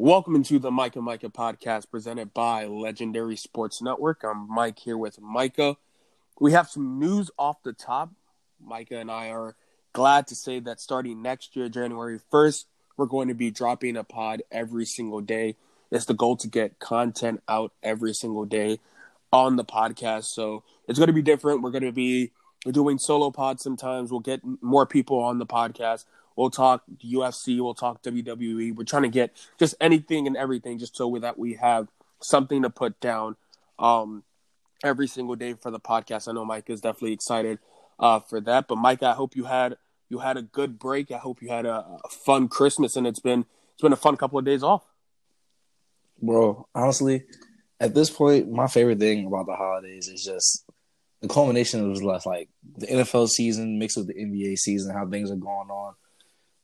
Welcome into the and Micah podcast presented by Legendary Sports Network. I'm Mike here with Micah. We have some news off the top. Micah and I are glad to say that starting next year, January 1st, we're going to be dropping a pod every single day. It's the goal to get content out every single day on the podcast. So it's going to be different. We're going to be doing solo pods sometimes. We'll get more people on the podcast. We'll talk UFC. We'll talk WWE. We're trying to get just anything and everything just so that we have something to put down um, every single day for the podcast. I know Mike is definitely excited uh, for that. But Mike, I hope you had you had a good break. I hope you had a, a fun Christmas, and it's been it's been a fun couple of days off. Bro, honestly, at this point, my favorite thing about the holidays is just the culmination of like the NFL season mixed with the NBA season, how things are going on.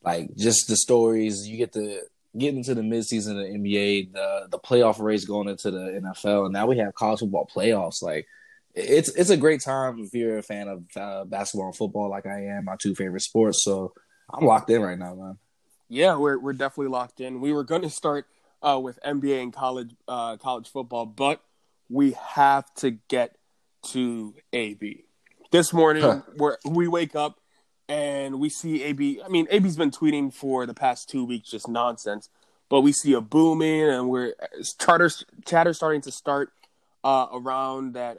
Like just the stories you get to get into the midseason of the NBA, the the playoff race going into the NFL, and now we have college football playoffs. Like it's it's a great time if you're a fan of uh, basketball and football, like I am, my two favorite sports. So I'm locked in right now, man. Yeah, we're we're definitely locked in. We were going to start uh, with NBA and college uh, college football, but we have to get to AB. This morning, huh. we we wake up and we see AB. I mean, AB's been tweeting for the past two weeks, just nonsense. But we see a booming, and we're chatter chatter starting to start uh, around that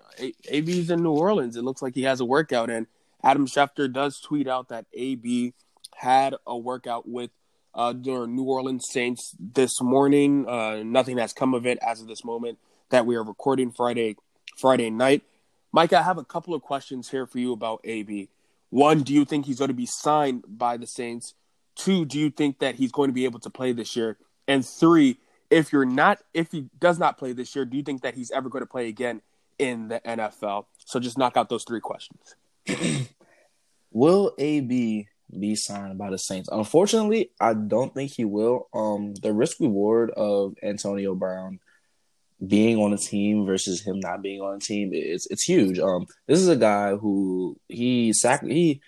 AB's in New Orleans. It looks like he has a workout, and Adam Schefter does tweet out that AB had a workout with uh, the New Orleans Saints this morning. Uh, nothing has come of it as of this moment that we are recording Friday Friday night. Mike, I have a couple of questions here for you about AB. One, do you think he's going to be signed by the Saints? Two, do you think that he's going to be able to play this year? And three, if you're not if he does not play this year, do you think that he's ever going to play again in the NFL? So just knock out those three questions. will AB be signed by the Saints? Unfortunately, I don't think he will. Um, the risk reward of Antonio Brown being on a team versus him not being on a team, it's it's huge. Um, this is a guy who he sac he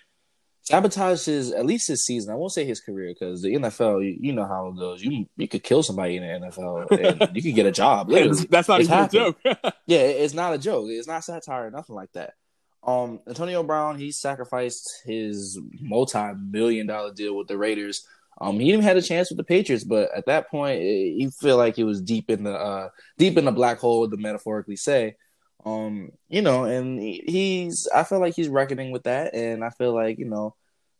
sabotaged his at least his season. I won't say his career because the NFL, you, you, know how it goes. You you could kill somebody in the NFL and you could get a job. Literally, that's not a joke. yeah, it's not a joke. It's not satire or nothing like that. Um, Antonio Brown, he sacrificed his multi-million dollar deal with the Raiders. Um, he even had a chance with the Patriots, but at that point, he felt like he was deep in the uh, deep in the black hole, to metaphorically say. Um, you know, and he's I feel like he's reckoning with that, and I feel like you know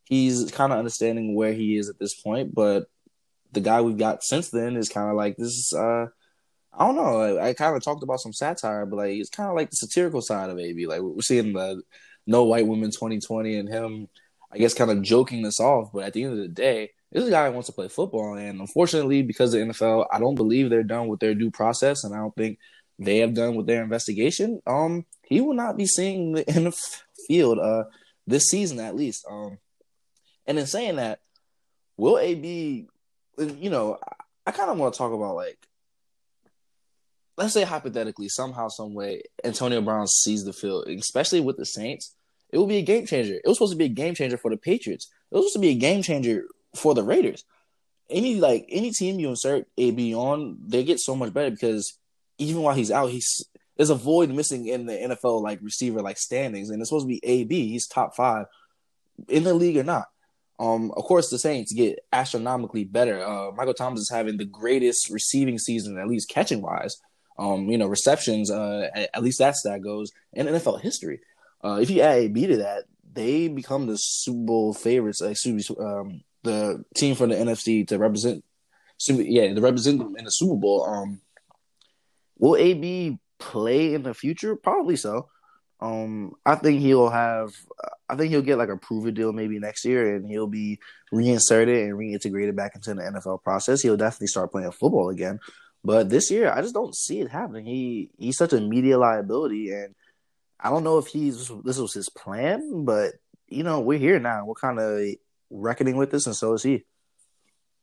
he's kind of understanding where he is at this point. But the guy we've got since then is kind of like this. Uh, I don't know. I, I kind of talked about some satire, but like it's kind of like the satirical side of AB. Like we're seeing the no white women 2020 and him, I guess, kind of joking this off. But at the end of the day, this is a guy who wants to play football, and unfortunately, because the NFL, I don't believe they're done with their due process, and I don't think they have done with their investigation, um, he will not be seeing the in the field uh this season at least. Um, and in saying that, will AB, you know, I, I kind of want to talk about like, let's say hypothetically, somehow, some way, Antonio Brown sees the field, especially with the Saints. It will be a game changer. It was supposed to be a game changer for the Patriots. It was supposed to be a game changer for the Raiders. Any like any team you insert AB on, they get so much better because even while he's out, he's there's a void missing in the NFL like receiver like standings, and it's supposed to be AB. He's top five in the league or not. Um, of course, the Saints get astronomically better. Uh, Michael Thomas is having the greatest receiving season, at least catching wise. Um, you know, receptions, uh, at, at, least that stat goes in NFL history. Uh, if you add AB to that, they become the Super Bowl favorites, like um, the team from the NFC to represent, yeah, to represent them in the Super Bowl. Um, Will AB play in the future? Probably so. Um, I think he'll have. I think he'll get like a prove it deal maybe next year, and he'll be reinserted and reintegrated back into the NFL process. He'll definitely start playing football again. But this year, I just don't see it happening. He he's such a media liability, and I don't know if he's this was his plan, but you know we're here now. We're kind of reckoning with this, and so is he.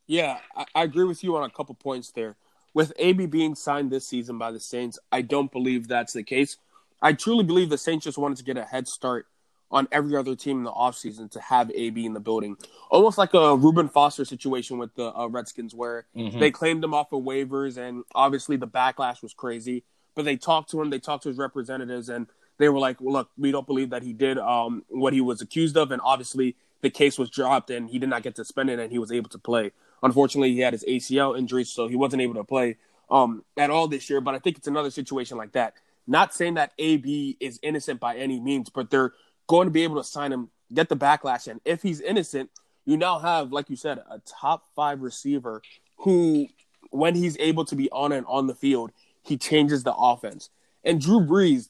Yeah, I, I agree with you on a couple points there with AB being signed this season by the Saints, I don't believe that's the case. I truly believe the Saints just wanted to get a head start on every other team in the offseason to have AB in the building. Almost like a Reuben Foster situation with the uh, Redskins, where mm-hmm. they claimed him off of waivers, and obviously the backlash was crazy. But they talked to him, they talked to his representatives, and they were like, well, "Look, we don't believe that he did um, what he was accused of, and obviously the case was dropped, and he did not get suspended, and he was able to play. Unfortunately, he had his ACL injury, so he wasn't able to play um, at all this year. But I think it's another situation like that. Not saying that AB is innocent by any means, but they're going to be able to sign him, get the backlash, and if he's innocent, you now have, like you said, a top five receiver who, when he's able to be on and on the field, he changes the offense. And Drew Brees,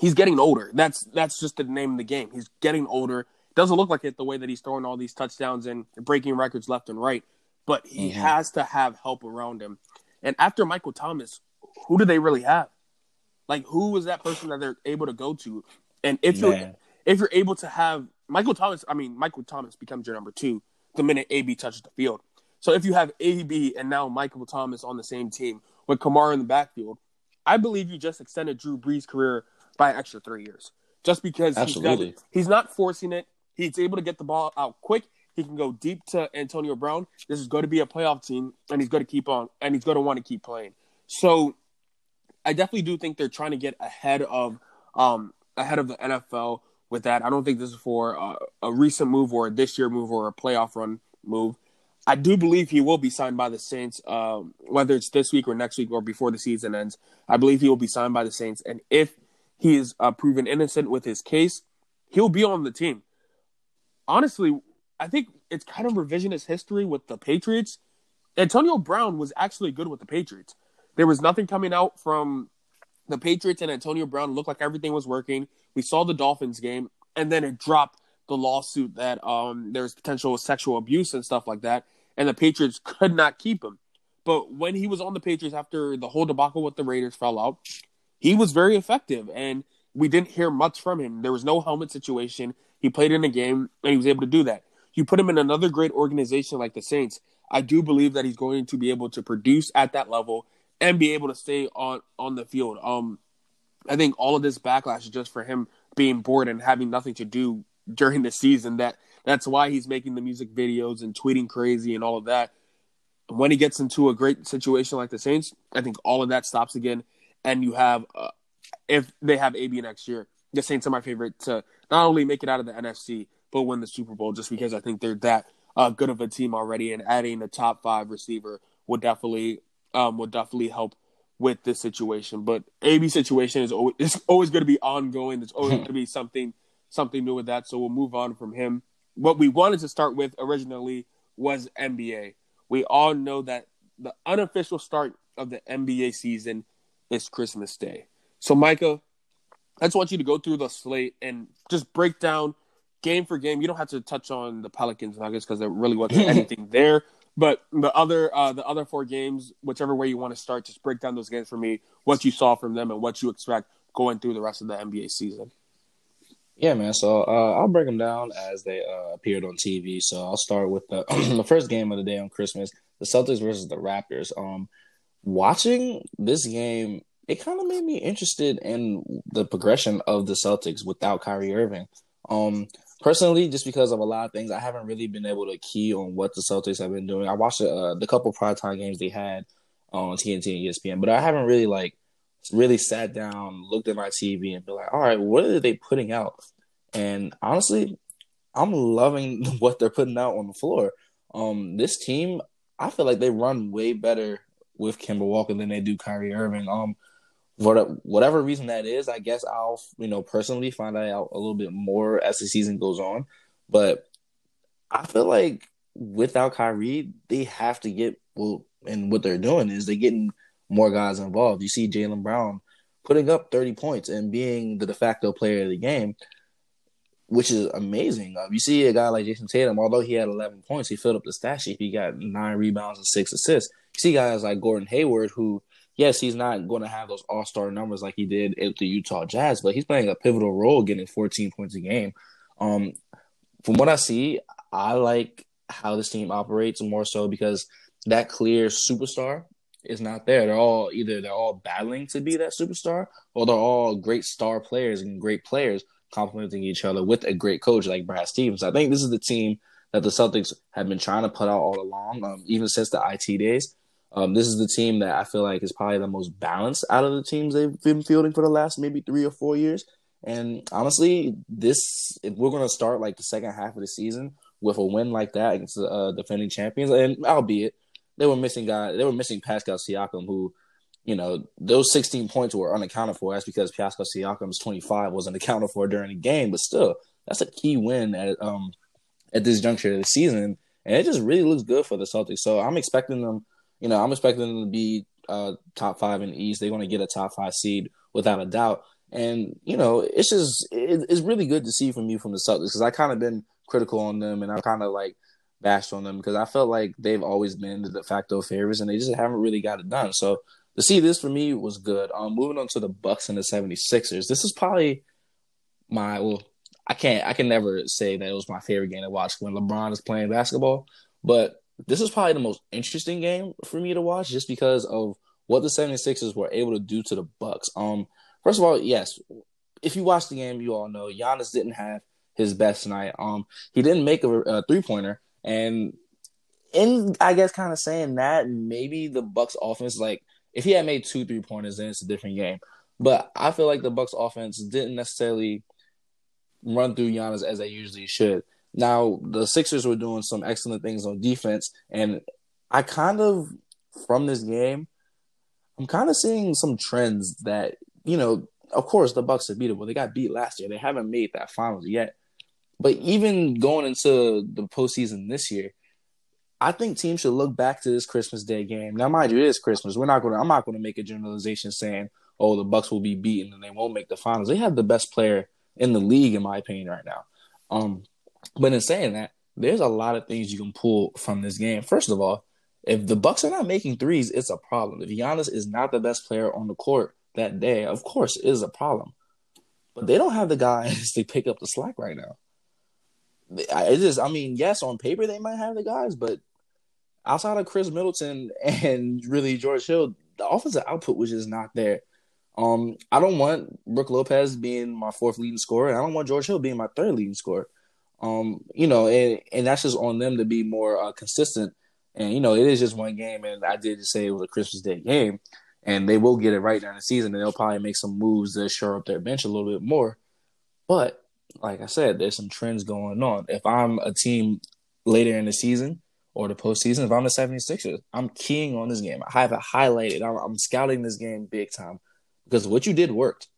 he's getting older. That's that's just the name of the game. He's getting older. Doesn't look like it the way that he's throwing all these touchdowns and breaking records left and right. But he mm-hmm. has to have help around him. And after Michael Thomas, who do they really have? Like who is that person that they're able to go to? And if Man. you're if you're able to have Michael Thomas, I mean Michael Thomas becomes your number two the minute AB touches the field. So if you have AB and now Michael Thomas on the same team with Kamara in the backfield, I believe you just extended Drew Brees' career by an extra three years. Just because Absolutely. He's, he's not forcing it. He's able to get the ball out quick. He can go deep to Antonio Brown. This is going to be a playoff team, and he's going to keep on, and he's going to want to keep playing. So, I definitely do think they're trying to get ahead of, um, ahead of the NFL with that. I don't think this is for uh, a recent move or a this year move or a playoff run move. I do believe he will be signed by the Saints, um, whether it's this week or next week or before the season ends. I believe he will be signed by the Saints, and if he is uh, proven innocent with his case, he'll be on the team. Honestly, I think it's kind of revisionist history with the Patriots. Antonio Brown was actually good with the Patriots. There was nothing coming out from the Patriots and Antonio Brown. looked like everything was working. We saw the Dolphins game, and then it dropped the lawsuit that um, there's potential sexual abuse and stuff like that, and the Patriots could not keep him. But when he was on the Patriots after the whole debacle with the Raiders fell out, he was very effective, and we didn't hear much from him. There was no helmet situation. He played in a game, and he was able to do that. You put him in another great organization like the Saints. I do believe that he's going to be able to produce at that level and be able to stay on on the field. Um, I think all of this backlash is just for him being bored and having nothing to do during the season. That that's why he's making the music videos and tweeting crazy and all of that. When he gets into a great situation like the Saints, I think all of that stops again, and you have uh, if they have AB next year, the Saints are my favorite to not only make it out of the NFC but win the Super Bowl, just because I think they're that uh, good of a team already, and adding a top five receiver would definitely um, would definitely help with this situation. But AB situation is always it's always going to be ongoing. There's always going to be something something new with that. So we'll move on from him. What we wanted to start with originally was NBA. We all know that the unofficial start of the NBA season is Christmas Day. So Micah, I just want you to go through the slate and just break down game for game. You don't have to touch on the Pelicans Nuggets because there really wasn't anything there. But the other uh, the other four games, whichever way you want to start, just break down those games for me. What you saw from them and what you expect going through the rest of the NBA season. Yeah, man. So uh, I'll break them down as they uh, appeared on TV. So I'll start with the the first game of the day on Christmas: the Celtics versus the Raptors. Um, watching this game, it kind of made me interested in the progression of the Celtics without Kyrie Irving. Um, personally, just because of a lot of things, I haven't really been able to key on what the Celtics have been doing. I watched uh, the couple primetime games they had on TNT and ESPN, but I haven't really like really sat down, looked at my TV, and be like, all right, what are they putting out? And honestly, I'm loving what they're putting out on the floor. Um, this team, I feel like they run way better with Kemba Walker than they do Kyrie Irving. Um, for whatever reason that is, I guess I'll you know personally find out a little bit more as the season goes on. But I feel like without Kyrie, they have to get well, and what they're doing is they're getting more guys involved. You see Jaylen Brown putting up 30 points and being the de facto player of the game, which is amazing. Uh, you see a guy like Jayson Tatum, although he had 11 points, he filled up the stat sheet. He got nine rebounds and six assists. You see guys like Gordon Hayward who yes, he's not going to have those all star numbers like he did at the Utah Jazz, but he's playing a pivotal role, getting 14 points a game. Um, from what I see, I like how this team operates more so because that clear superstar is not there. They're all either they're all battling to be that superstar or they're all great star players and great players complementing each other with a great coach like Brad Stevens. I think this is the team that the Celtics have been trying to put out all along, um, even since the IT days. Um, this is the team that I feel like is probably the most balanced out of the teams they've been fielding for the last maybe three or four years. And honestly, this if we're gonna start like the second half of the season with a win like that against the uh, defending champions, and albeit they were missing guys, they were missing Pascal Siakam, who, you know, those 16 points were unaccounted for. That's because Pascal Siakam's 25 wasn't accounted for during the game, but still, that's a key win at um at this juncture of the season, and it just really looks good for the Celtics. So I'm expecting them, you know, I'm expecting them to be uh top five in the East. They're going to get a top five seed without a doubt. And you know, it's just it, it's really good to see from you from the Celtics because I kind of been critical on them and I kind of like bashed on them because I felt like they've always been the de facto favorites and they just haven't really got it done. So to see this for me was good. Um, moving on to the Bucks and the 76ers. This is probably my well, I can't I can never say that it was my favorite game to watch when LeBron is playing basketball, but this is probably the most interesting game for me to watch just because of what the 76ers were able to do to the Bucks. Um First of all, yes, if you watch the game, you all know Giannis didn't have his best night. Um, he didn't make a, a three pointer, and in I guess kind of saying that maybe the Bucks offense, like if he had made two three pointers, then it's a different game. But I feel like the Bucks offense didn't necessarily run through Giannis as they usually should. Now the Sixers were doing some excellent things on defense, and I kind of from this game, I'm kind of seeing some trends that you know, of course, the Bucks are beatable. They got beat last year. They haven't made that finals yet. But even going into the postseason this year, I think teams should look back to this Christmas Day game. Now, mind you, it is Christmas. We're not going to. I'm not going to make a generalization saying, "Oh, the Bucks will be beaten and they won't make the finals." They have the best player in the league, in my opinion, right now. Um, but in saying that, there's a lot of things you can pull from this game. First of all, if the Bucks are not making threes, it's a problem. If Giannis is not the best player on the court, that day, of course, is a problem. But they don't have the guys to pick up the slack right now. It just, I mean, yes, on paper they might have the guys, but outside of Khris Middleton and really George Hill, the offensive output was just not there. Um, I don't want Brook Lopez being my fourth leading scorer. I don't want George Hill being my third leading scorer. Um, you know, and, and that's just on them to be more uh, consistent. And you know, it is just one game, and I did just say it was a Christmas Day game and they will get it right during the season, and they'll probably make some moves that shore up their bench a little bit more. But like I said, there's some trends going on. If I'm a team later in the season or the postseason, if I'm the 76ers, I'm keying on this game. I have it highlighted. I'm, I'm scouting this game big time because what you did worked.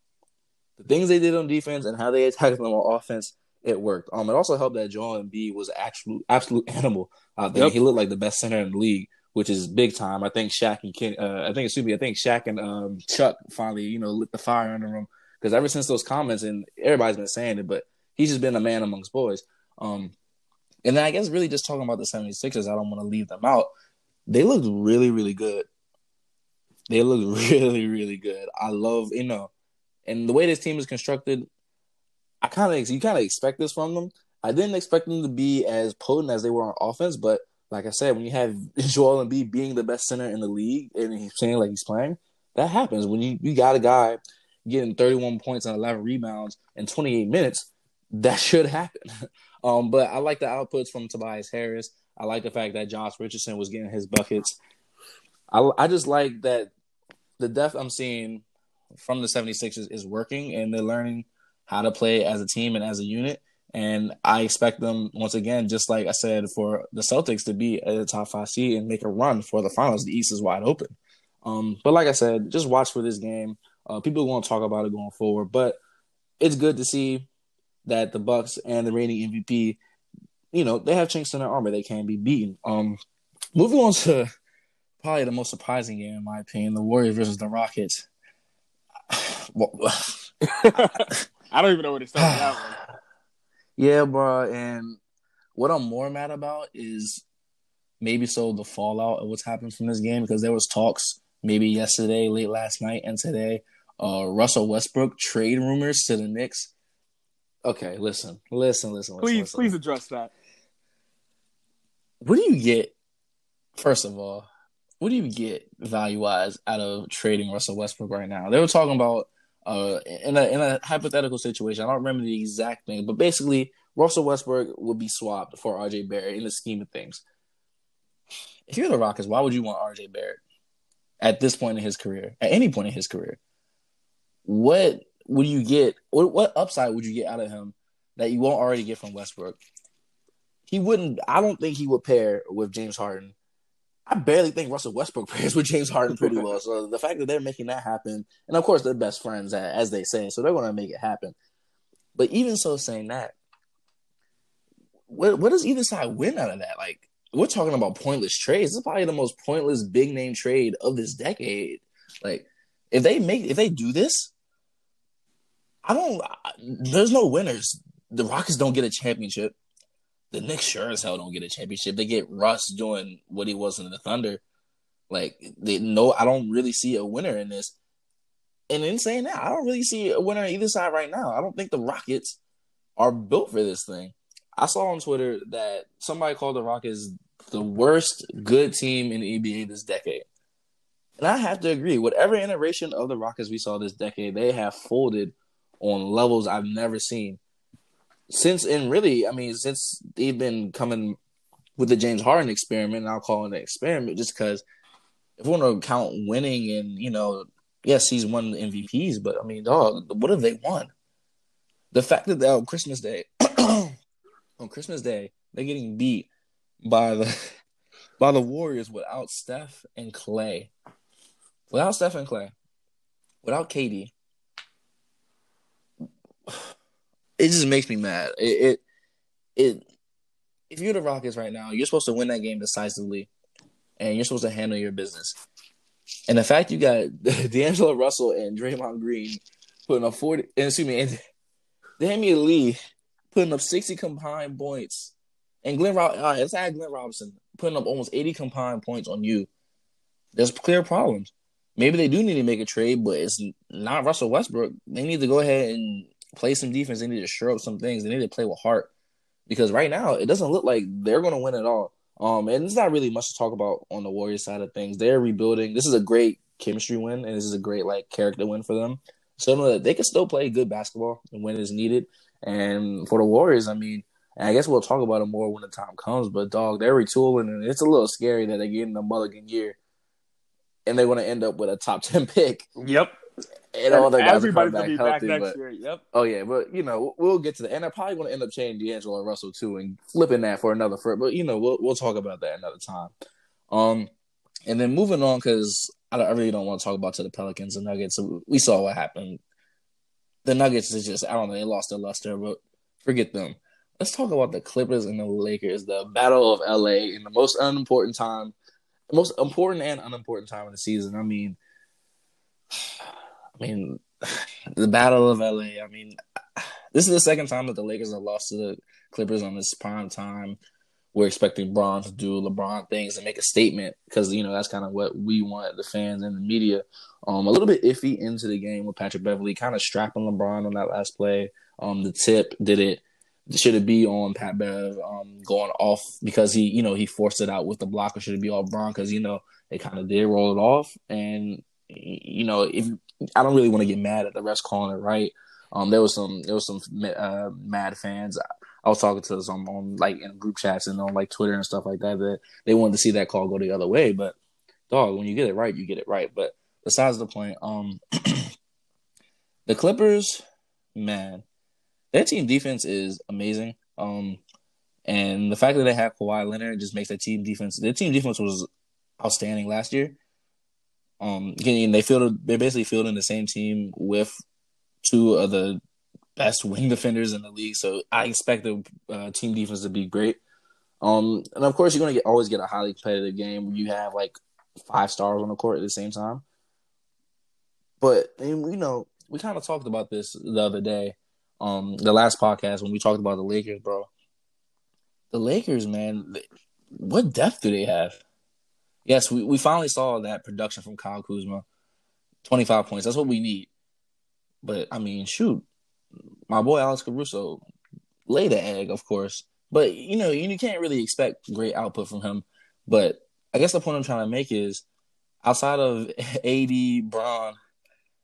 The things they did on defense and how they attacked them on offense, it worked. Um, it also helped that Joel Embiid was absolute absolute animal out there. Yep. He looked like the best center in the league which is big time. I think Shaq and Ken, uh, I think excuse me, I think Shaq and um, Chuck finally, you know, lit the fire under him because ever since those comments, and everybody's been saying it, but he's just been a man amongst boys. Um, and then I guess really just talking about the 76ers, I don't want to leave them out. They look really, really good. They look really, really good. I love, you know, and the way this team is constructed, I kind of you kind of expect this from them. I didn't expect them to be as potent as they were on offense, but like I said, when you have Joel Embiid being the best center in the league and he's playing like he's playing, that happens. When you, you got a guy getting 31 points and 11 rebounds in 28 minutes, that should happen. um, but I like the outputs from Tobias Harris. I like the fact that Josh Richardson was getting his buckets. I, I just like that the depth I'm seeing from the 76ers is working and they're learning how to play as a team and as a unit. And I expect them once again, just like I said, for the Celtics to be at the top five seed and make a run for the finals. The East is wide open. Um, but like I said, just watch for this game. Uh, people won't talk about it going forward, but it's good to see that the Bucks and the reigning MVP, you know, they have chinks in their armor. They can be beaten. Um, moving on to probably the most surprising game, in my opinion, the Warriors versus the Rockets. I don't even know where to start that one. Yeah, bro. And what I'm more mad about is maybe so the fallout of what's happened from this game because there was talks maybe yesterday, late last night, and today. Uh, Russell Westbrook trade rumors to the Knicks. Okay, listen, listen, listen. Please, listen. please address that. What do you get? First of all, what do you get value wise out of trading Russell Westbrook right now? They were talking about uh, in a in a hypothetical situation, I don't remember the exact thing, but basically, Russell Westbrook would be swapped for RJ Barrett in the scheme of things. If you're the Rockets, why would you want RJ Barrett at this point in his career? At any point in his career, what would you get? What, what upside would you get out of him that you won't already get from Westbrook? He wouldn't. I don't think he would pair with James Harden. I barely think Russell Westbrook pairs with James Harden pretty well. So the fact that they're making that happen, and of course they're best friends as they say, so they're going to make it happen. But even so, saying that, what what does either side win out of that? Like we're talking about pointless trades. This is probably the most pointless big name trade of this decade. Like if they make if they do this, I don't. There's no winners. The Rockets don't get a championship. The Knicks sure as hell don't get a championship. They get Russ doing what he was in the Thunder. Like they no, I don't really see a winner in this. And in saying that, I don't really see a winner on either side right now. I don't think the Rockets are built for this thing. I saw on Twitter that somebody called the Rockets the worst good team in the NBA this decade. And I have to agree. Whatever iteration of the Rockets we saw this decade, they have folded on levels I've never seen. Since and really, I mean, since they've been coming with the James Harden experiment, and I'll call it an experiment just because if we want to count winning and, you know, yes, he's won the MVPs, but I mean, dog, what have they won? The fact that on Christmas Day, on Christmas Day, they're getting beat by the by the Warriors without Steph and Clay. Without Steph and Clay. Without KD. It just makes me mad. It, it it if you're the Rockets right now, you're supposed to win that game decisively and you're supposed to handle your business. And the fact you got D'Angelo Russell and Draymond Green putting up 40, excuse me, and Damion Lee putting up 60 combined points. And Glenn, right, let's add Glenn Robinson putting up almost 80 combined points on you. There's clear problems. Maybe they do need to make a trade, but it's not Russell Westbrook. They need to go ahead and play some defense. They need to shore up some things. They need to play with heart because right now it doesn't look like they're going to win at all. Um, and it's not really much to talk about on the Warriors side of things. They're rebuilding. This is a great chemistry win, and this is a great like character win for them. So that they can still play good basketball and when it's needed. And for the Warriors, I mean, I guess we'll talk about it more when the time comes. But dog, they're retooling, and it's a little scary that they're getting a mulligan year, and they're going to end up with a top ten pick. Yep. And, all their guys everybody's back gonna be healthy, back next but, year. Yep. Oh yeah, but you know we'll get to that, and they're probably going to end up trading D'Angelo Russell too, and flipping that for another first. But you know we'll we'll talk about that another time. Um, and then moving on because I, I, really don't want to talk about to the Pelicans and Nuggets. So we saw what happened. The Nuggets is just I don't know they lost their luster, but forget them. Let's talk about the Clippers and the Lakers, the battle of LA in the most unimportant time, the most important and unimportant time of the season. I mean, I mean, the battle of LA. I mean, this is the second time that the Lakers have lost to the Clippers on this prime time. We're expecting Bron to do LeBron things and make a statement because you know that's kind of what we want the fans and the media. Um, a little bit iffy into the game with Patrick Beverley, kind of strapping LeBron on that last play. Um, the tip did it. Should it be on Pat Bev um, going off because he, you know, he forced it out with the block, or should it be on Bron because you know they kind of did roll it off? And you know, if I don't really want to get mad at the refs calling it right. Um, there was some there was some uh, mad fans. I was talking to some on like in group chats and on like Twitter and stuff like that that they wanted to see that call go the other way. But dog, when you get it right, you get it right. But besides the point, um, the Clippers, man, their team defense is amazing. Um, and the fact that they have Kawhi Leonard just makes their team defense. Their team defense was outstanding last year. Um, and they fielded they're basically fielding the same team with two of the best wing defenders in the league. So I expect the uh, team defense to be great. Um, and of course, you're gonna always get a highly competitive game where you have like five stars on the court at the same time. But and, you know, we kind of talked about this the other day, um, the last podcast when we talked about the Lakers, bro. The Lakers, man, what depth do they have? Yes, we, we finally saw that production from Kyle Kuzma. 25 points. That's what we need. But I mean, shoot, my boy Alex Caruso laid the egg, of course. But you know, you can't really expect great output from him. But I guess the point I'm trying to make is outside of AD, Bron,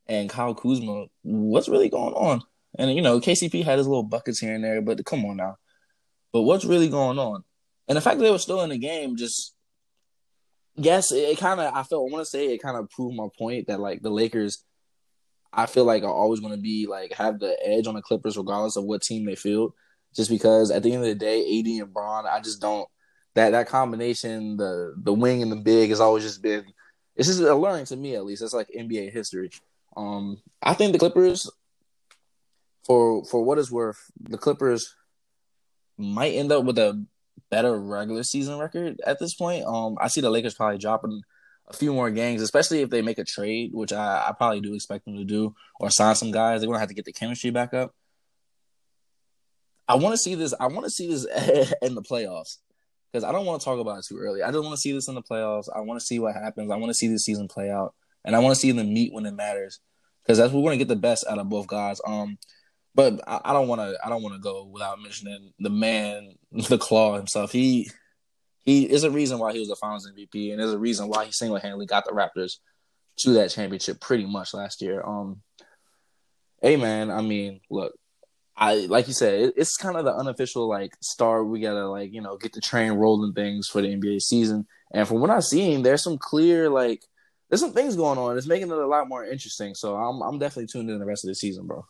and Kyle Kuzma. What's really going on? And you know, KCP had his little buckets here and there, but come on now. But what's really going on? And the fact that they were still in the game, just yes, it, it kind of I felt I want to say it kind of proved my point that like the Lakers, I feel like are always going to be like have the edge on the Clippers regardless of what team they field. Just because at the end of the day, AD and Bron, I just don't that that combination, the the wing and the big, has always just been it's just alluring to me at least. That's like NBA history. Um, I think the Clippers, for for what is worth, the Clippers might end up with a better regular season record at this point. Um, I see the Lakers probably dropping a few more games, especially if they make a trade, which I, I probably do expect them to do, or sign some guys. They're gonna have to get the chemistry back up. I want to see this. I want to see this in the playoffs because I don't want to talk about it too early. I just want to see this in the playoffs. I want to see what happens. I want to see this season play out, and I want to see them meet when it matters because that's what we're to get the best out of both guys. Um, but I, I don't want to. I don't want to go without mentioning the man, the claw himself. He he is a reason why he was the Finals MVP, and there's a reason why he single handedly got the Raptors to that championship pretty much last year. Um, hey man, I mean, look, I like you said, it, it's kind of the unofficial like star. We gotta like you know get the train rolling things for the NBA season. And from what I've seen, there's some clear like there's some things going on. It's making it a lot more interesting. So I'm I'm definitely tuned in the rest of the season, bro.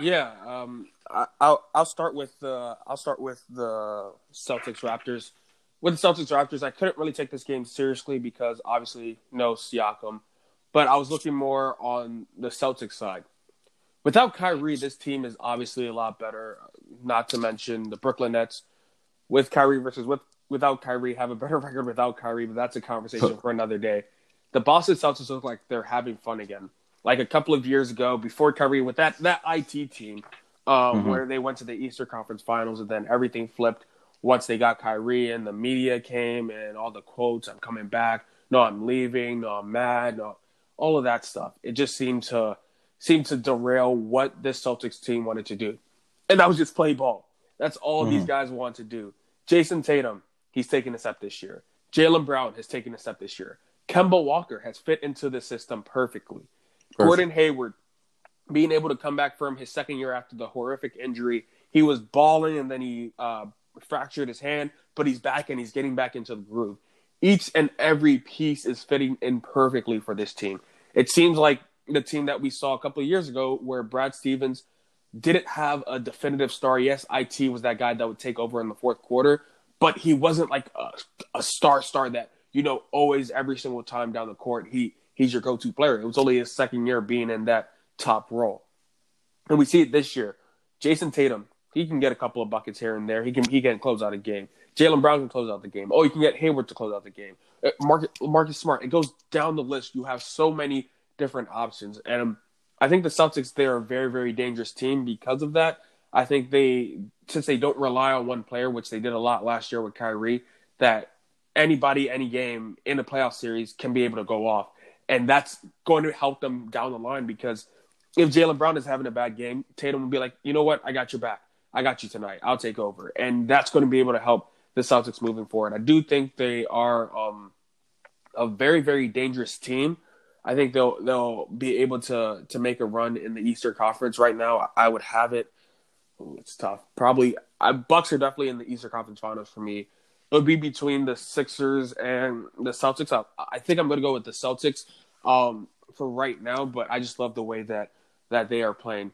Yeah, um, I, will I'll start with the I'll start with the Celtics Raptors. With the Celtics Raptors, I couldn't really take this game seriously because obviously no Siakam, but I was looking more on the Celtics side. Without Kyrie, this team is obviously a lot better. Not to mention the Brooklyn Nets with Kyrie versus with without Kyrie have a better record without Kyrie, but that's a conversation for another day. The Boston Celtics look like they're having fun again. Like a couple of years ago, before Kyrie, with that that IT team, um, mm-hmm. where they went to the Eastern Conference Finals, and then everything flipped once they got Kyrie, and the media came and all the quotes, "I'm coming back," "No, I'm leaving," "No, I'm mad," no, all of that stuff. It just seemed to seemed to derail what this Celtics team wanted to do. And that was just play ball. That's all mm-hmm. these guys want to do. Jayson Tatum, he's taking a step this year. Jaylen Brown has taken a step this year. Kemba Walker has fit into the system perfectly. Perfect. Gordon Hayward, being able to come back from his second year after the horrific injury, he was balling and then he uh, fractured his hand, but he's back and he's getting back into the groove. Each and every piece is fitting in perfectly for this team. It seems like the team that we saw a couple of years ago where Brad Stevens didn't have a definitive star. Yes, IT was that guy that would take over in the fourth quarter, but he wasn't like a, a star star that, you know, always every single time down the court, he he's your go-to player. It was only his second year being in that top role. And we see it this year. Jayson Tatum, he can get a couple of buckets here and there. He can he can close out a game. Jaylen Brown can close out the game. Oh, you can get Hayward to close out the game. Uh, Marcus, Marcus Smart. It goes down the list. You have so many different options. And um, I think the Celtics they're a very very dangerous team because of that. I think they since they don't rely on one player, which they did a lot last year with Kyrie, that anybody any game in the playoff series can be able to go off, and that's going to help them down the line because if Jaylen Brown is having a bad game, Tatum will be like, you know what, I got your back. I got you tonight. I'll take over, and that's going to be able to help the Celtics moving forward. I do think they are um, a very very dangerous team I think they'll they'll be able to to make a run in the Eastern Conference. Right now, I would have it. Ooh, it's tough. Probably I, Bucks are definitely in the Eastern Conference Finals for me. It would be between the Sixers and the Celtics. I, I think I'm going to go with the Celtics um, for right now, but I just love the way that that they are playing.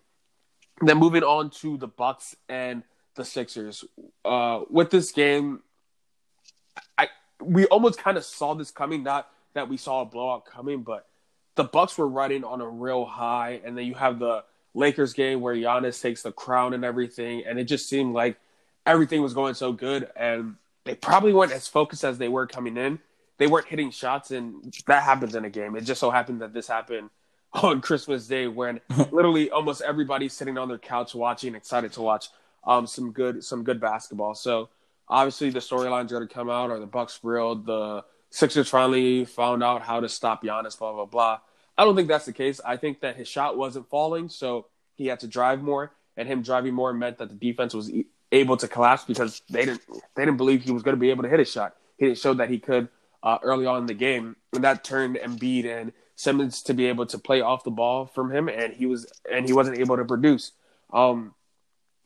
Then moving on to the Bucks and the Sixers. Uh, with this game, I we almost kind of saw this coming. Not that we saw a blowout coming, but the Bucks were running on a real high, and then you have the Lakers game where Giannis takes the crown and everything, and it just seemed like everything was going so good, and they probably weren't as focused as they were coming in. They weren't hitting shots, and that happens in a game. It just so happened that this happened on Christmas Day when literally almost everybody's sitting on their couch watching, excited to watch um, some good some good basketball. So obviously the storylines are going to come out. Are the Bucks real? The Sixers finally found out how to stop Giannis, blah, blah, blah. I don't think that's the case. I think that his shot wasn't falling, so he had to drive more, and him driving more meant that the defense was able to collapse because they didn't they didn't believe he was going to be able to hit a shot. He didn't show that he could uh, early on in the game, and that turned Embiid and Simmons to be able to play off the ball from him, and he was and he wasn't able to produce. Um,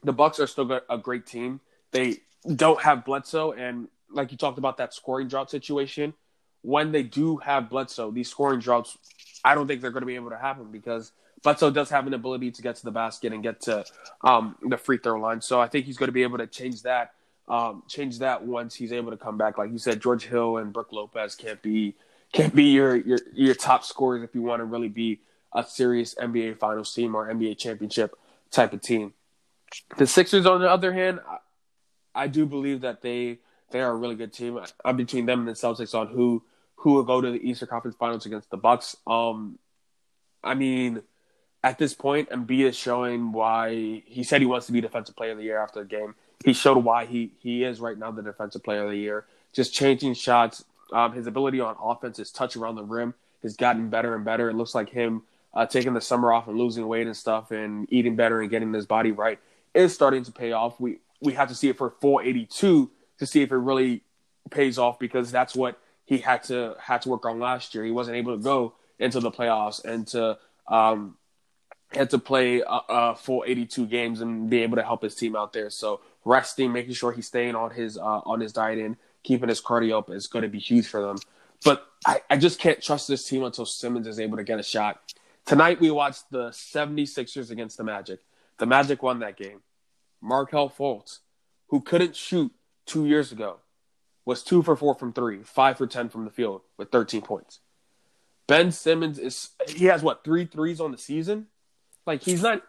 the Bucks are still a great team. They don't have Bledsoe, and like you talked about that scoring drought situation. When they do have Bledsoe, these scoring droughts, I don't think they're going to be able to happen because Bledsoe does have an ability to get to the basket and get to um, the free throw line. So I think he's going to be able to change that. Um, change that once he's able to come back. Like you said, George Hill and Brook Lopez can't be can't be your your your top scorers if you want to really be a serious NBA Finals team or NBA championship type of team. The Sixers, on the other hand, I, I do believe that they they are a really good team. I'm between them and the Celtics on who who will go to the Eastern Conference Finals against the Bucks. Um, I mean, at this point, Embiid is showing why he said he wants to be Defensive Player of the Year after the game. He showed why he he is right now the Defensive Player of the Year. Just changing shots, um, his ability on offense, his touch around the rim has gotten better and better. It looks like him uh, taking the summer off and losing weight and stuff and eating better and getting his body right is starting to pay off. We we have to see it for full 82 to see if it really pays off because that's what he had to had to work on last year. He wasn't able to go into the playoffs and to um, had to play a, a, full 82 games and be able to help his team out there. So resting, making sure he's staying on his uh, on his diet and keeping his cardio up is going to be huge for them. But I, I just can't trust this team until Simmons is able to get a shot. Tonight we watched the 76ers against the Magic. The Magic won that game. Markelle Fultz, who couldn't shoot two years ago, was two for four from three, five for 10 from the field with 13 points. Ben Simmons is, he has what, three threes on the season? Like, he's not,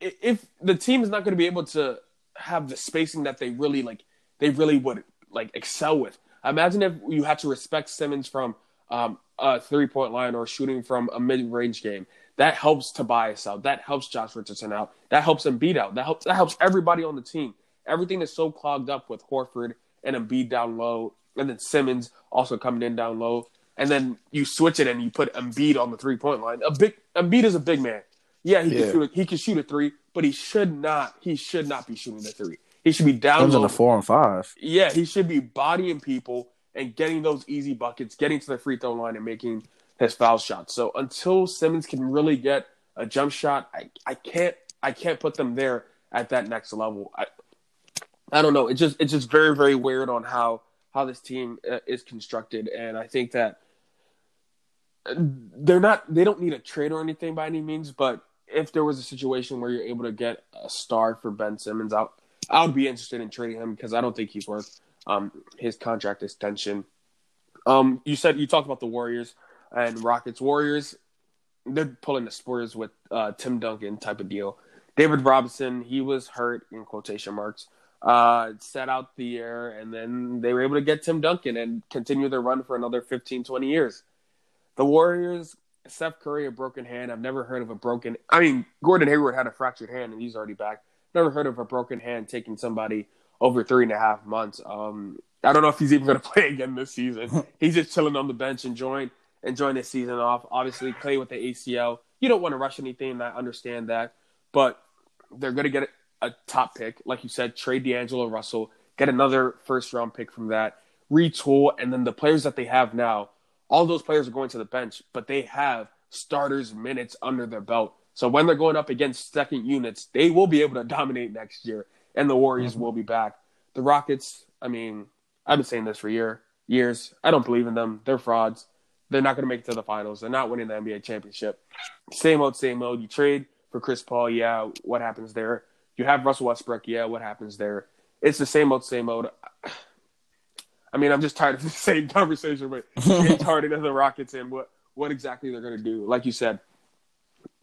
if the team is not going to be able to have the spacing that they really, like, they really would, like, excel with. Imagine if you had to respect Simmons from um, a three point line or shooting from a mid range game. That helps Tobias out. That helps Josh Richardson out. That helps Embiid out. That helps that helps everybody on the team. Everything is so clogged up with Horford and Embiid down low, and then Simmons also coming in down low. And then you switch it and you put Embiid on the three point line. A big Embiid is a big man. Yeah, he yeah. can shoot. A, he can shoot a three, but he should not. He should not be shooting the three. He should be down low. in the four and five. Yeah, he should be bodying people and getting those easy buckets, getting to the free throw line, and making his foul shots. So until Simmons can really get a jump shot, I, I can't I can't put them there at that next level. I I don't know. It's just it's just very very weird on how how this team uh, is constructed, and I think that they're not they don't need a trade or anything by any means, but if there was a situation where you're able to get a star for Ben Simmons, I I would be interested in trading him because I don't think he's worth um, his contract extension. Um, you said you talked about the Warriors and Rockets. Warriors, they're pulling the Spurs with uh, Tim Duncan type of deal. David Robinson, he was hurt in quotation marks. Uh, set out the year, and then they were able to get Tim Duncan and continue their run for another 15, 20 years. The Warriors, Steph Curry, a broken hand. I've never heard of a broken. I mean, Gordon Hayward had a fractured hand, and he's already back. Never heard of a broken hand taking somebody over three and a half months. Um, I don't know if he's even going to play again this season. he's just chilling on the bench, enjoying enjoying the season off. Obviously, play with the ACL. You don't want to rush anything. I understand that, but they're going to get a top pick, like you said. Trade D'Angelo Russell, get another first round pick from that, retool, and then the players that they have now. All those players are going to the bench, but they have starters minutes under their belt. So when they're going up against second units, they will be able to dominate next year and the Warriors mm-hmm. will be back. The Rockets, I mean, I've been saying this for year years. I don't believe in them. They're frauds. They're not going to make it to the finals. They're not winning the NBA championship. Same old, same old. You trade for Chris Paul, yeah. What happens there? You have Russell Westbrook, yeah. What happens there? It's the same old, same old. I mean, I'm just tired of the same conversation, but tired of the Rockets and what what exactly they're going to do. Like you said,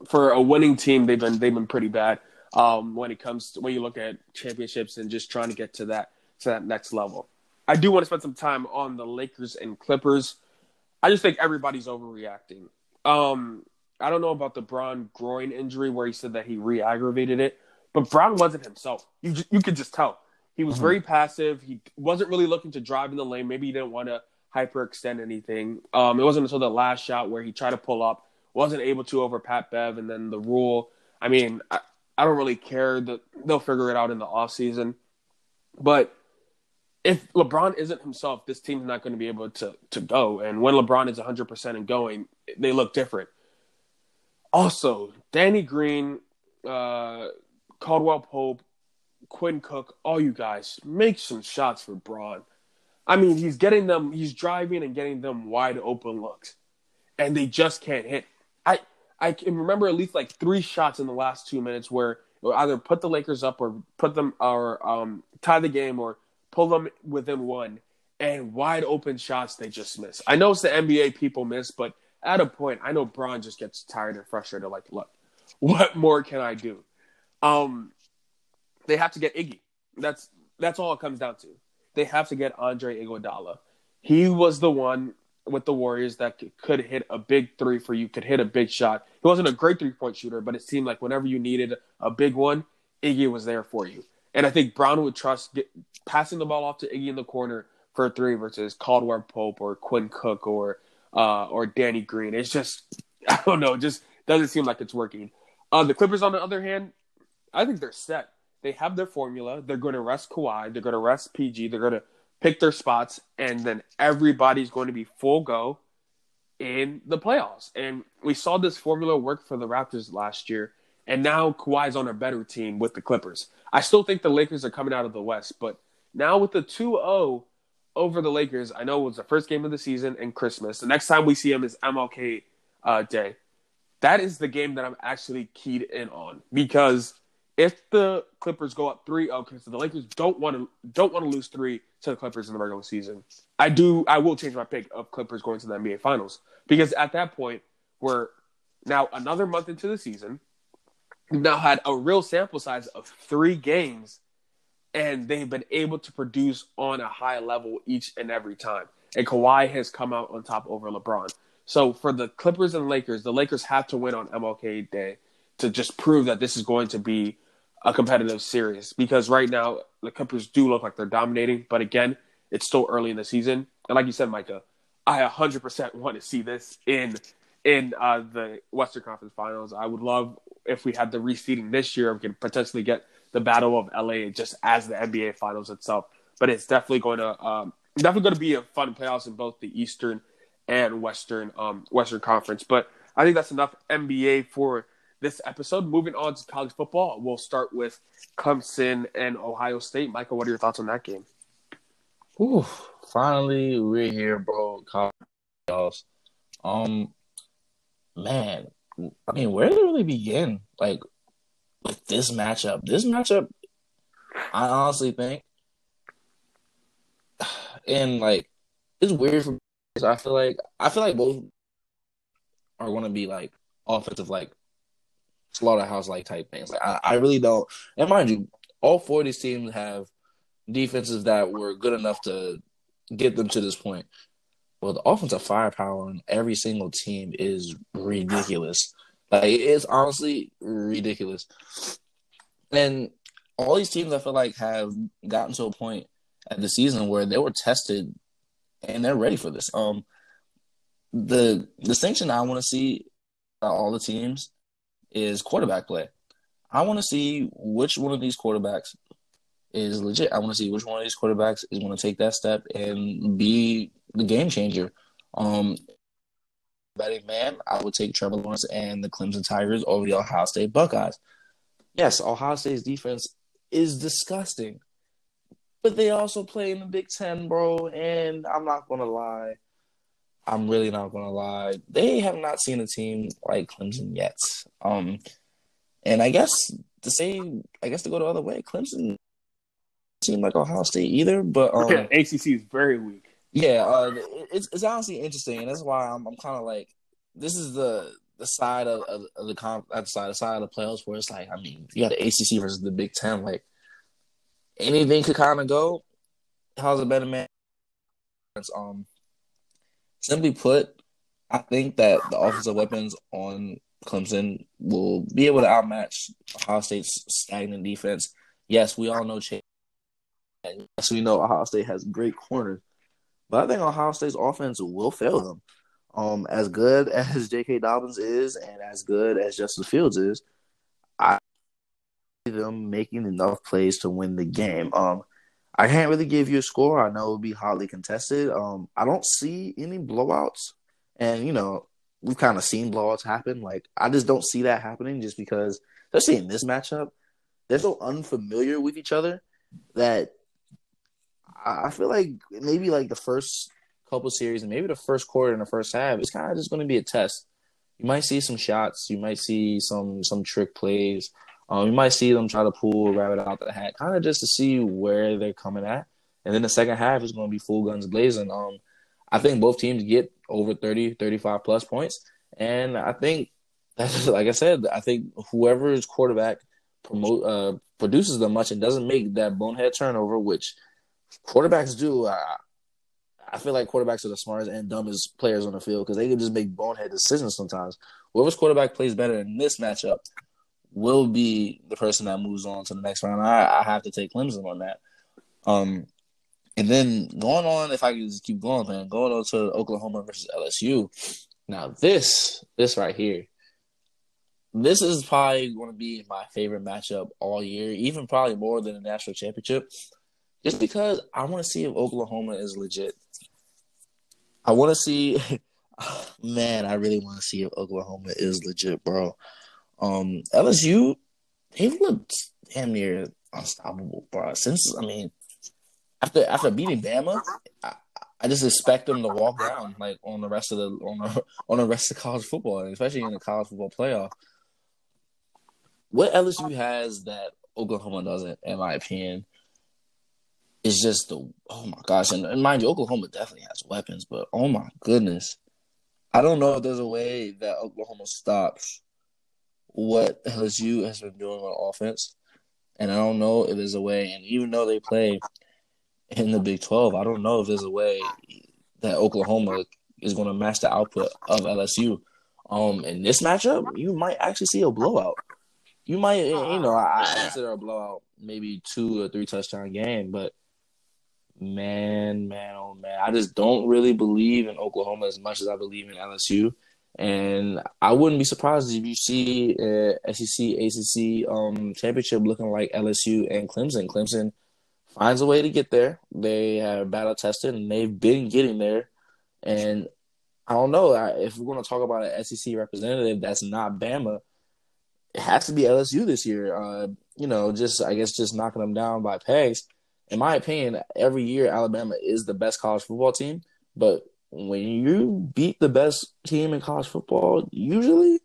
for a winning team, they've been they've been pretty bad um, when it comes to when you look at championships and just trying to get to that to that next level. I do want to spend some time on the Lakers and Clippers. I just think everybody's overreacting. Um, I don't know about the Bron groin injury where he said that he re-aggravated it, but Bron wasn't himself. You you could just tell he was mm-hmm. very passive. He wasn't really looking to drive in the lane. Maybe he didn't want to hyperextend anything. Um, it wasn't until the last shot where he tried to pull up, wasn't able to over Pat Bev, and then the rule. I mean, I, I don't really care. that they'll figure it out in the off season. But if LeBron isn't himself, this team's not going to be able to to go. And when LeBron is 100% and going, they look different. Also, Danny Green, uh, Caldwell Pope, Quinn Cook, all you guys, make some shots for Bron. I mean, he's getting them, he's driving and getting them wide open looks, and they just can't hit. I I can remember at least like three shots in the last two minutes where either put the Lakers up or put them or um, tie the game or pull them within one, and wide open shots they just miss. I know it's the NBA people miss, but at a point, I know Bron just gets tired and frustrated. Like, look, what more can I do? Um, they have to get Iggy. That's that's all it comes down to. They have to get Andre Iguodala. He was the one with the Warriors that could hit a big three for you, could hit a big shot. He wasn't a great three point shooter, but it seemed like whenever you needed a big one, Iggy was there for you. And I think Bron would trust get, passing the ball off to Iggy in the corner for a three versus Caldwell Pope or Quinn Cook or uh, or Danny Green. It's just I don't know, just doesn't seem like it's working. Uh, the Clippers, on the other hand, I think they're set. They have their formula. They're going to rest Kawhi. They're going to rest PG. They're going to pick their spots, and then everybody's going to be full go in the playoffs. And we saw this formula work for the Raptors last year, and now Kawhi's on a better team with the Clippers. I still think the Lakers are coming out of the West, but now with the 2 0 over the Lakers, I know it was the first game of the season and Christmas. The next time we see them is MLK uh, Day. That is the game that I'm actually keyed in on because if the Clippers go up 3-0 So the Lakers don't want to don't want to lose 3 to the Clippers in the regular season. I do I will change my pick of Clippers going to the NBA finals because at that point we're now another month into the season. We've now had a real sample size of 3 games and they've been able to produce on a high level each and every time. And Kawhi has come out on top over LeBron. So for the Clippers and Lakers, the Lakers have to win on MLK Day to just prove that this is going to be a competitive series because right now the Clippers do look like they're dominating, but again, it's still early in the season. And like you said, Micah, I 100% want to see this in in uh, the Western Conference Finals. I would love if we had the reseeding this year. We could potentially get the Battle of LA just as the NBA Finals itself. But it's definitely going to um, definitely going to be a fun playoffs in both the Eastern and Western um, Western Conference. But I think that's enough NBA for this episode. Moving on to college football, we'll start with Clemson and Ohio State. Michael, what are your thoughts on that game? Ooh, finally we're here, bro. College Um, man, I mean, where to really begin? Like with this matchup, this matchup, I honestly think, and like, it's weird for. Me, I feel like I feel like both are going to be like offensive, like slaughterhouse like type things. Like I, I really don't. And mind you, all four of these teams have defenses that were good enough to get them to this point. Well, the offensive firepower on every single team is ridiculous. Like it's honestly ridiculous. And all these teams I feel like have gotten to a point at the season where they were tested and they're ready for this. Um the distinction I want to see all the teams is quarterback play. I want to see which one of these quarterbacks is legit. I want to see which one of these quarterbacks is going to take that step and be the game changer. Um, betting man, I would take Trevor Lawrence and the Clemson Tigers over the Ohio State Buckeyes. Yes, Ohio State's defense is disgusting, but they also play in the Big Ten, bro. And I'm not going to lie, I'm really not gonna lie. They have not seen a team like Clemson yet. Um, and I guess to say, I guess to go the other way, Clemson seem like Ohio State either. But um, yeah, ACC is very weak. Yeah, uh, it's it's honestly interesting, and that's why I'm I'm kind of like this is the the side of, of, of the comp that side the side of the playoffs where it's like I mean you got the ACC versus the Big Ten like anything could kind of go. How's a better man? Um, Simply put, I think that the offensive weapons on Clemson will be able to outmatch Ohio State's stagnant defense. Yes, we all know Chase. and Yes, we know Ohio State has great corners, but I think Ohio State's offense will fail them. Um, as good as J.K. Dobbins is, and as good as Justin Fields is, I see them making enough plays to win the game. Um, I can't really give you a score. I know it'll be hotly contested. Um, I don't see any blowouts, and you know we've kind of seen blowouts happen. Like I just don't see that happening, just because, especially in this matchup, they're so unfamiliar with each other that I feel like maybe like the first couple series and maybe the first quarter and the first half is kind of just going to be a test. You might see some shots, you might see some some trick plays. Um, you might see them try to pull a rabbit out of the hat, kind of just to see where they're coming at. And then the second half is going to be full guns blazing. Um, I think both teams get over 30, 35 plus points. And I think that's like I said, I think whoever's quarterback promote uh, produces the much and doesn't make that bonehead turnover, which quarterbacks do. I, I feel like quarterbacks are the smartest and dumbest players on the field because they can just make bonehead decisions sometimes. Whoever's quarterback plays better in this matchup will be the person that moves on to the next round. I, I have to take Clemson on that. Um, and then going on, if I can just keep going, man, going on to Oklahoma versus LSU. Now this, this right here, this is probably going to be my favorite matchup all year, even probably more than the national championship, just because I want to see if Oklahoma is legit. I want to see, man, I really want to see if Oklahoma is legit, bro. Um, LSU, they've looked damn near unstoppable, bro. Since I mean, after after beating Bama, I, I just expect them to walk down like on the rest of the on the on the rest of college football, especially in the college football playoff. What LSU has that Oklahoma doesn't, in my opinion, is just the oh my gosh, and, and mind you, Oklahoma definitely has weapons, but oh my goodness, I don't know if there's a way that Oklahoma stops what LSU has been doing on offense. And I don't know if there's a way, and even though they play in the Big 12, I don't know if there's a way that Oklahoma is going to match the output of LSU. Um, in this matchup, you might actually see a blowout. You might, you know, I, consider a blowout maybe two or three touchdown game, but man, man, oh man, I just don't really believe in Oklahoma as much as I believe in LSU. And I wouldn't be surprised if you see a SEC ACC um, championship looking like LSU and Clemson. Clemson finds a way to get there. They have battle tested and they've been getting there. And I don't know if we're going to talk about an SEC representative that's not Bama. It has to be LSU this year. Uh, you know, just I guess just knocking them down by pegs. In my opinion, every year Alabama is the best college football team, but when you beat the best team in college football, usually,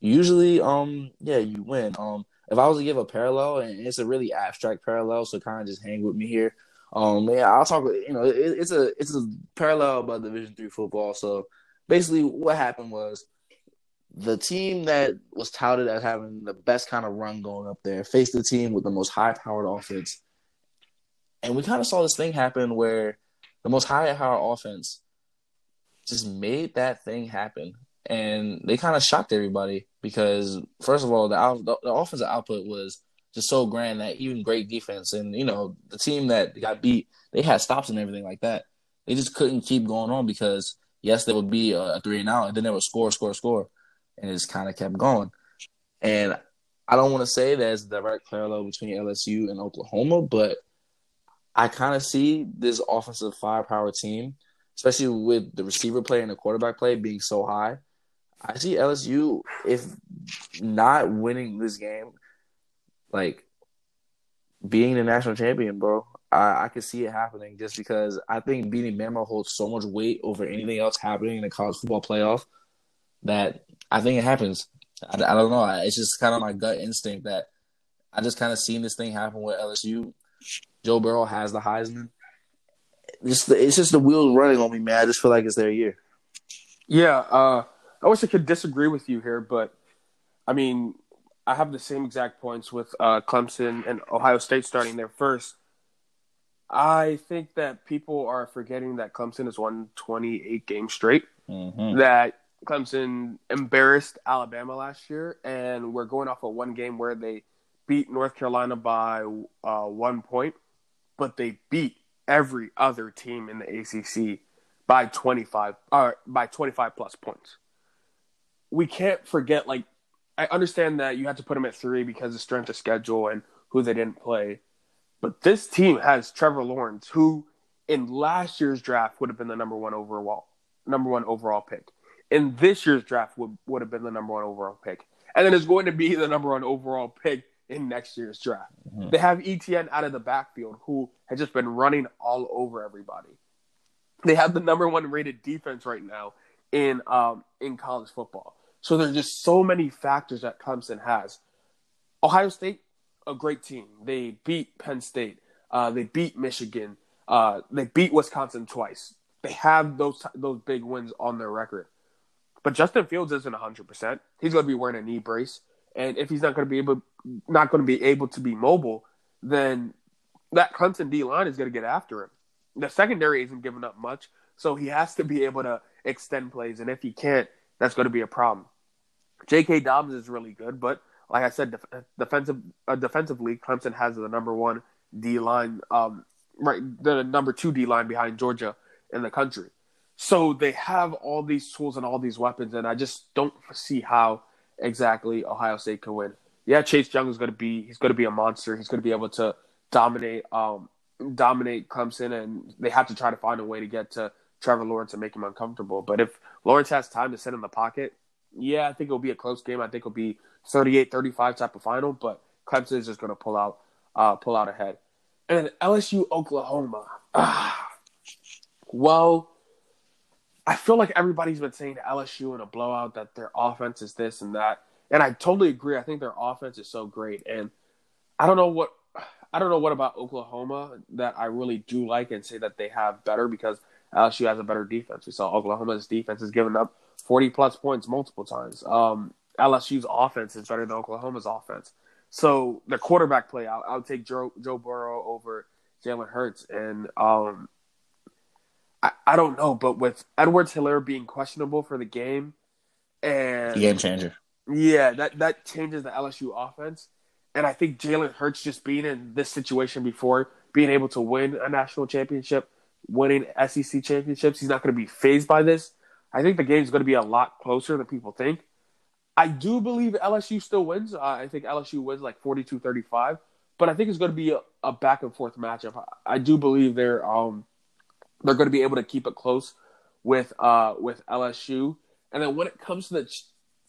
usually, um, yeah, you win. Um, if I was to give a parallel, and it's a really abstract parallel, so kind of just hang with me here. Um, yeah, I'll talk. You know, it, it's a it's a parallel about Division three football. So basically, what happened was the team that was touted as having the best kind of run going up there faced the team with the most high powered offense, and we kind of saw this thing happen where the most high powered offense just made that thing happen. And they kind of shocked everybody because, first of all, the, the, the offensive output was just so grand that even great defense and you know the team that got beat, they had stops and everything like that. They just couldn't keep going on because yes, there would be a, a three and out, and then there would score, score, score, and it just kind of kept going. And I don't want to say there's a direct parallel between LSU and Oklahoma, but I kind of see this offensive firepower team especially with the receiver play and the quarterback play being so high. I see LSU if not winning this game, like being the national champion, bro. I, I can see it happening just because I think beating Bama holds so much weight over anything else happening in the college football playoff that I think it happens. I, I don't know. It's just kind of my gut instinct that I just kind of seen this thing happen with LSU. Joe Burrow has the Heisman just the, it's just the wheels running on me, man. I just feel like it's their year. Yeah, uh, I wish I could disagree with you here, but I mean, I have the same exact points with uh, Clemson and Ohio State starting there first. I think that people are forgetting that Clemson has won 28 games straight. Mm-hmm. That Clemson embarrassed Alabama last year, and we're going off of one game where they beat North Carolina by uh, one point, but they beat every other team in the ACC by 25 uh, by 25 plus points. We can't forget like I understand that you have to put them at 3 because of strength of schedule and who they didn't play. But this team has Trevor Lawrence, who in last year's draft would have been the number one overall number one overall pick. In this year's draft would, would have been the number one overall pick. And then is going to be the number one overall pick in next year's draft. Mm-hmm. They have Etienne out of the backfield who has just been running all over everybody. They have the number one rated defense right now in um, in college football. So there's just so many factors that Clemson has. Ohio State, a great team. They beat Penn State. Uh, they beat Michigan. Uh, they beat Wisconsin twice. They have those those big wins on their record. But Justin Fields isn't 100. percent He's going to be wearing a knee brace, and if he's not going to be able not going to be able to be mobile, then that Clemson D line is going to get after him. The secondary isn't giving up much, so he has to be able to extend plays, and if he can't, that's going to be a problem. J.K. Dobbins is really good, but like I said, def- defensive uh, defensively, Clemson has the number one D line, um, right, the number two D line behind Georgia in the country. So they have all these tools and all these weapons, and I just don't see how exactly Ohio State can win. Yeah, Chase Young is going to be he's to be a monster. He's going to be able to dominate um, dominate Clemson, and they have to try to find a way to get to Trevor Lawrence and make him uncomfortable. But if Lawrence has time to sit in the pocket, yeah, I think it'll be a close game. I think it'll be 38-35 type of final, but Clemson is just going to pull out uh, pull out ahead. And LSU Oklahoma. Ah, well, I feel like everybody's been saying to LSU in a blowout that their offense is this and that, and I totally agree. I think their offense is so great, and I don't know what I don't know what about Oklahoma that I really do like and say that they have better because LSU has a better defense. We saw Oklahoma's defense has given up 40 plus points multiple times. Um, LSU's offense is better than Oklahoma's offense. So the quarterback play, I, I would take Joe, Joe Burrow over Jalen Hurts, and um, I, I don't know, but with Edwards-Helaire being questionable for the game, and game changer, yeah, that that changes the LSU offense. And I think Jalen Hurts just being in this situation before, being able to win a national championship, winning SEC championships, he's not going to be phased by this. I think the game's going to be a lot closer than people think. I do believe LSU still wins. Uh, I think LSU wins like 42 35, but I think it's going to be a, a back and forth matchup. I, I do believe they're um, they're going to be able to keep it close with uh, with LSU. And then when it comes to the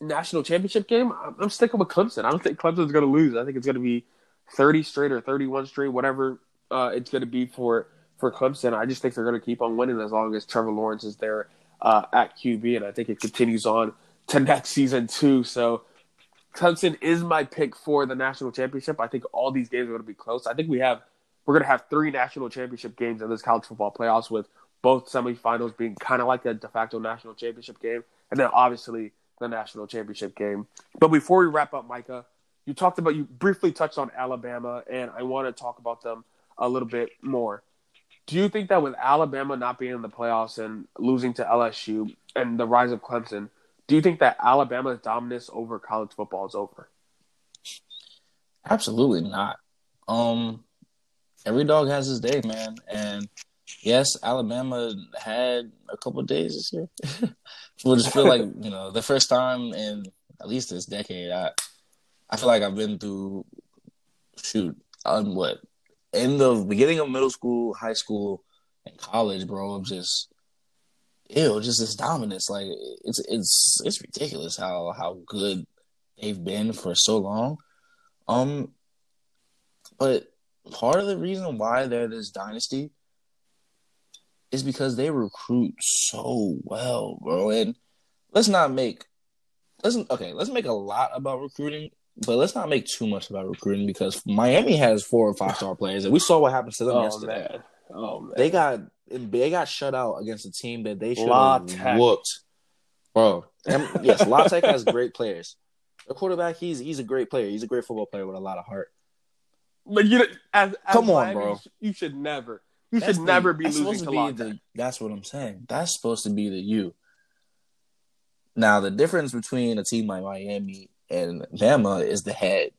national championship game, I'm, sticking with Clemson. I don't think Clemson's going to lose. I think it's going to be 30 straight or 31 straight, whatever uh, it's going to be for for Clemson. I just think they're going to keep on winning as long as Trevor Lawrence is there uh, at QB, and I think it continues on to next season too. So Clemson is my pick for the national championship. I think all these games are going to be close. I think we have we're going to have three national championship games in this college football playoffs, with both semifinals being kind of like a de facto national championship game, and then obviously the national championship game. But before we wrap up, Micah, you talked about you briefly touched on Alabama, and I want to talk about them a little bit more. Do you think that with Alabama not being in the playoffs and losing to LSU and the rise of Clemson, do you think that Alabama's dominance over college football is over? Absolutely not. Um, every dog has his day, man. And yes, Alabama had a couple days this year. we'll just feel like you know the first time in at least this decade. I I feel like I've been through shoot on what in the beginning of middle school, high school, and college, bro. I'm just ew, just this dominance. Like it's it's it's ridiculous how how good they've been for so long. Um, but part of the reason why they're this dynasty is because they recruit so well, bro. And let's not make let's okay, let's make a lot about recruiting, but let's not make too much about recruiting because Miami has four or five star players, and we saw what happened to them oh, yesterday. Man. Oh man, they got they got shut out against a team that they should have whooped, bro. And yes, La Tech has great players. The quarterback, he's he's a great player. He's a great football player with a lot of heart. But you, as, as come on, Miami, bro, you should never, you that's should the, never be losing to, to be the, That's what I'm saying. That's supposed to be the you. Now the difference between a team like Miami and Bama is the head.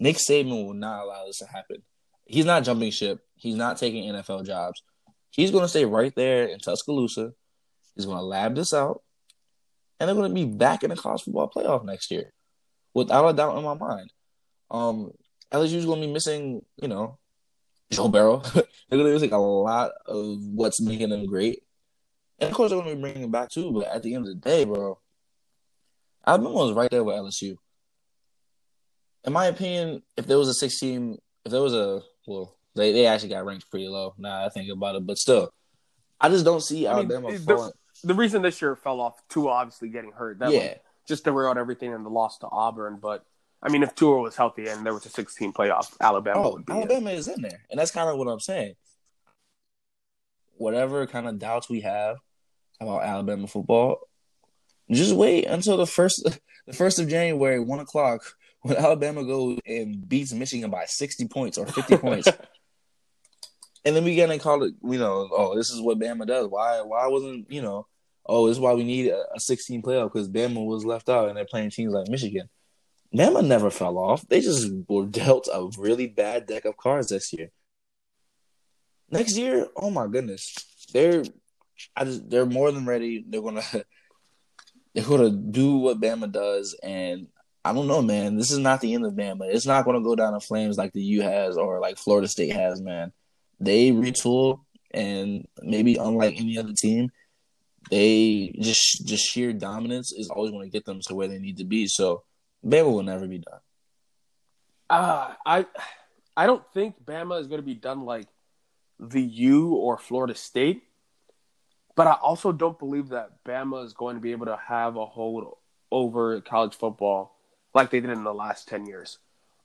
Nick Saban will not allow this to happen. He's not jumping ship. He's not taking NFL jobs. He's going to stay right there in Tuscaloosa. He's going to lab this out, and they're going to be back in the college football playoff next year, without a doubt in my mind. Um, LSU's going to be missing, you know, Joe Burrow. they're take a lot of what's making them great. And of course, they're to be bringing back too. But at the end of the day, bro, Alabama was right there with LSU. In my opinion, if there was a 16, if there was a, well, they, they actually got ranked pretty low now I think about it. But still, I just don't see Alabama I mean, the, the, reason this year fell off, Tua obviously getting hurt. That yeah. just derailed everything in the loss to Auburn. But I mean, if Tua was healthy and there was a 16 playoff, Alabama oh, would be. Alabama is in there, and that's kind of what I'm saying. Whatever kind of doubts we have about Alabama football, just wait until the first the first of January, one o'clock, when Alabama goes and beats Michigan by 60 points or 50 points. And then we gonna call it, you know, oh, this is what Bama does. Why why wasn't, you know, oh, this is why we need a, a 16 playoff because Bama was left out and they're playing teams like Michigan. Bama never fell off. They just were dealt a really bad deck of cards this year. Next year, oh my goodness, they're I just they're more than ready. They're gonna they're gonna do what Bama does, and I don't know, man. This is not the end of Bama. It's not gonna go down in flames like the U has or like Florida State has, man. They retool, and maybe unlike any other team, they just just sheer dominance is always going to get them to where they need to be. So Bama will never be done. Uh, I I don't think Bama is going to be done like the U or Florida State, but I also don't believe that Bama is going to be able to have a hold over college football like they did in the last ten years.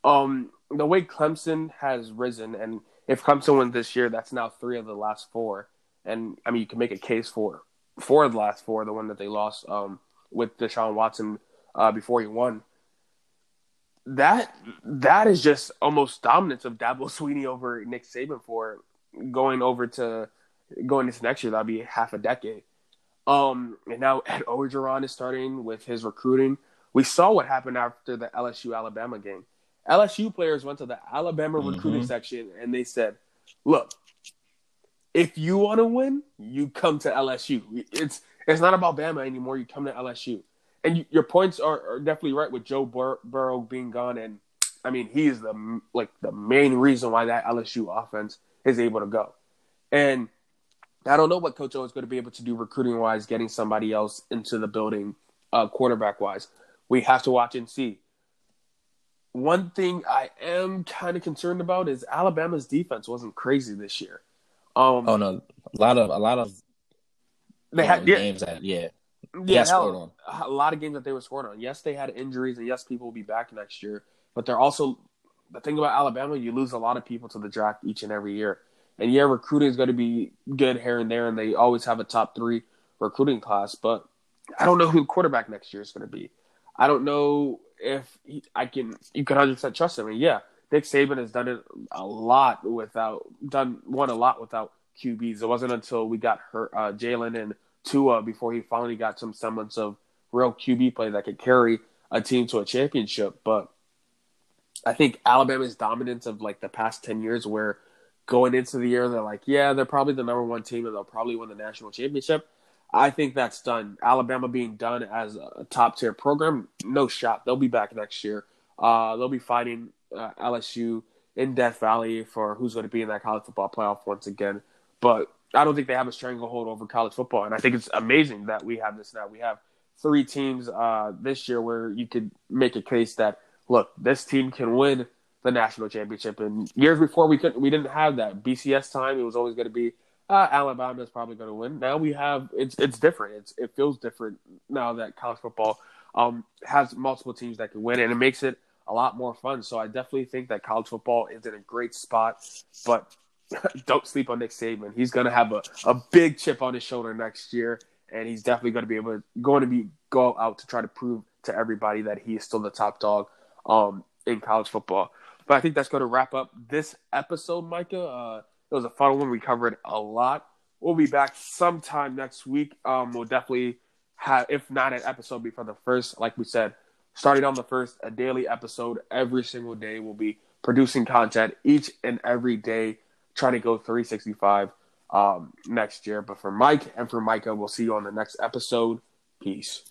Um, the way Clemson has risen, and if Clemson wins this year, that's now three of the last four, and I mean you can make a case for four of the last four, the one that they lost um, with Deshaun Watson uh, before he won that that is just almost dominance of Dabo Swinney over Nick Saban for going over to going into next year. That'd be half a decade. Um, and now Ed Orgeron is starting with his recruiting. We saw what happened after the LSU Alabama game. LSU players went to the Alabama mm-hmm. recruiting section and they said, "Look, if you want to win, you come to LSU. It's it's not about Bama anymore. You come to LSU." And your points are, are, definitely right with Joe Bur- Burrow being gone, and I mean he is the like the main reason why that LSU offense is able to go. And I don't know what Coach O is going to be able to do recruiting wise, getting somebody else into the building, uh, quarterback wise. We have to watch and see. One thing I am kind of concerned about is Alabama's defense wasn't crazy this year. Um, oh no, a lot of a lot of they had yeah, games that yeah yeah, hell, a lot of games that they were scored on. Yes, they had injuries, and yes, people will be back next year. But they're also the thing about Alabama. You lose a lot of people to the draft each and every year. And yeah, recruiting is going to be good here and there, and they always have a top three recruiting class. But I don't know who the quarterback next year is going to be. I don't know if he, I can. You can hundred percent trust him. And yeah, Nick Saban has done it a lot without done won a lot without QBs. It wasn't until we got hurt, uh, Jalen and Tua before he finally got some semblance of real QB play that could carry a team to a championship. But I think Alabama's dominance of like the past 10 years, where going into the year, they're like, yeah, they're probably the number one team and they'll probably win the national championship. I think that's done. Alabama being done as a top tier program, no shot. They'll be back next year. Uh, they'll be fighting uh, LSU in Death Valley for who's going to be in that college football playoff once again. But I don't think they have a stranglehold over college football, and I think it's amazing that we have this now. We have three teams uh, this year where you could make a case that look, this team can win the national championship. And years before, we couldn't, we didn't have that BCS time. It was always going to be uh, Alabama is probably going to win. Now we have it's it's different. It's it feels different now that college football um, has multiple teams that can win, and it makes it a lot more fun. So I definitely think that college football is in a great spot, but don't sleep on Nick Saban. He's going to have a, a big chip on his shoulder next year, and he's definitely going to be able to going to be go out to try to prove to everybody that he is still the top dog um, in college football. But I think that's going to wrap up this episode, Micah. Uh, it was a fun one. We covered a lot. We'll be back sometime next week. Um, we'll definitely have, if not an episode before the first, like we said, starting on the first, a daily episode every single day. We'll be producing content each and every day trying to go 365 um, next year. But for Mike and for Micah, we'll see you on the next episode. Peace.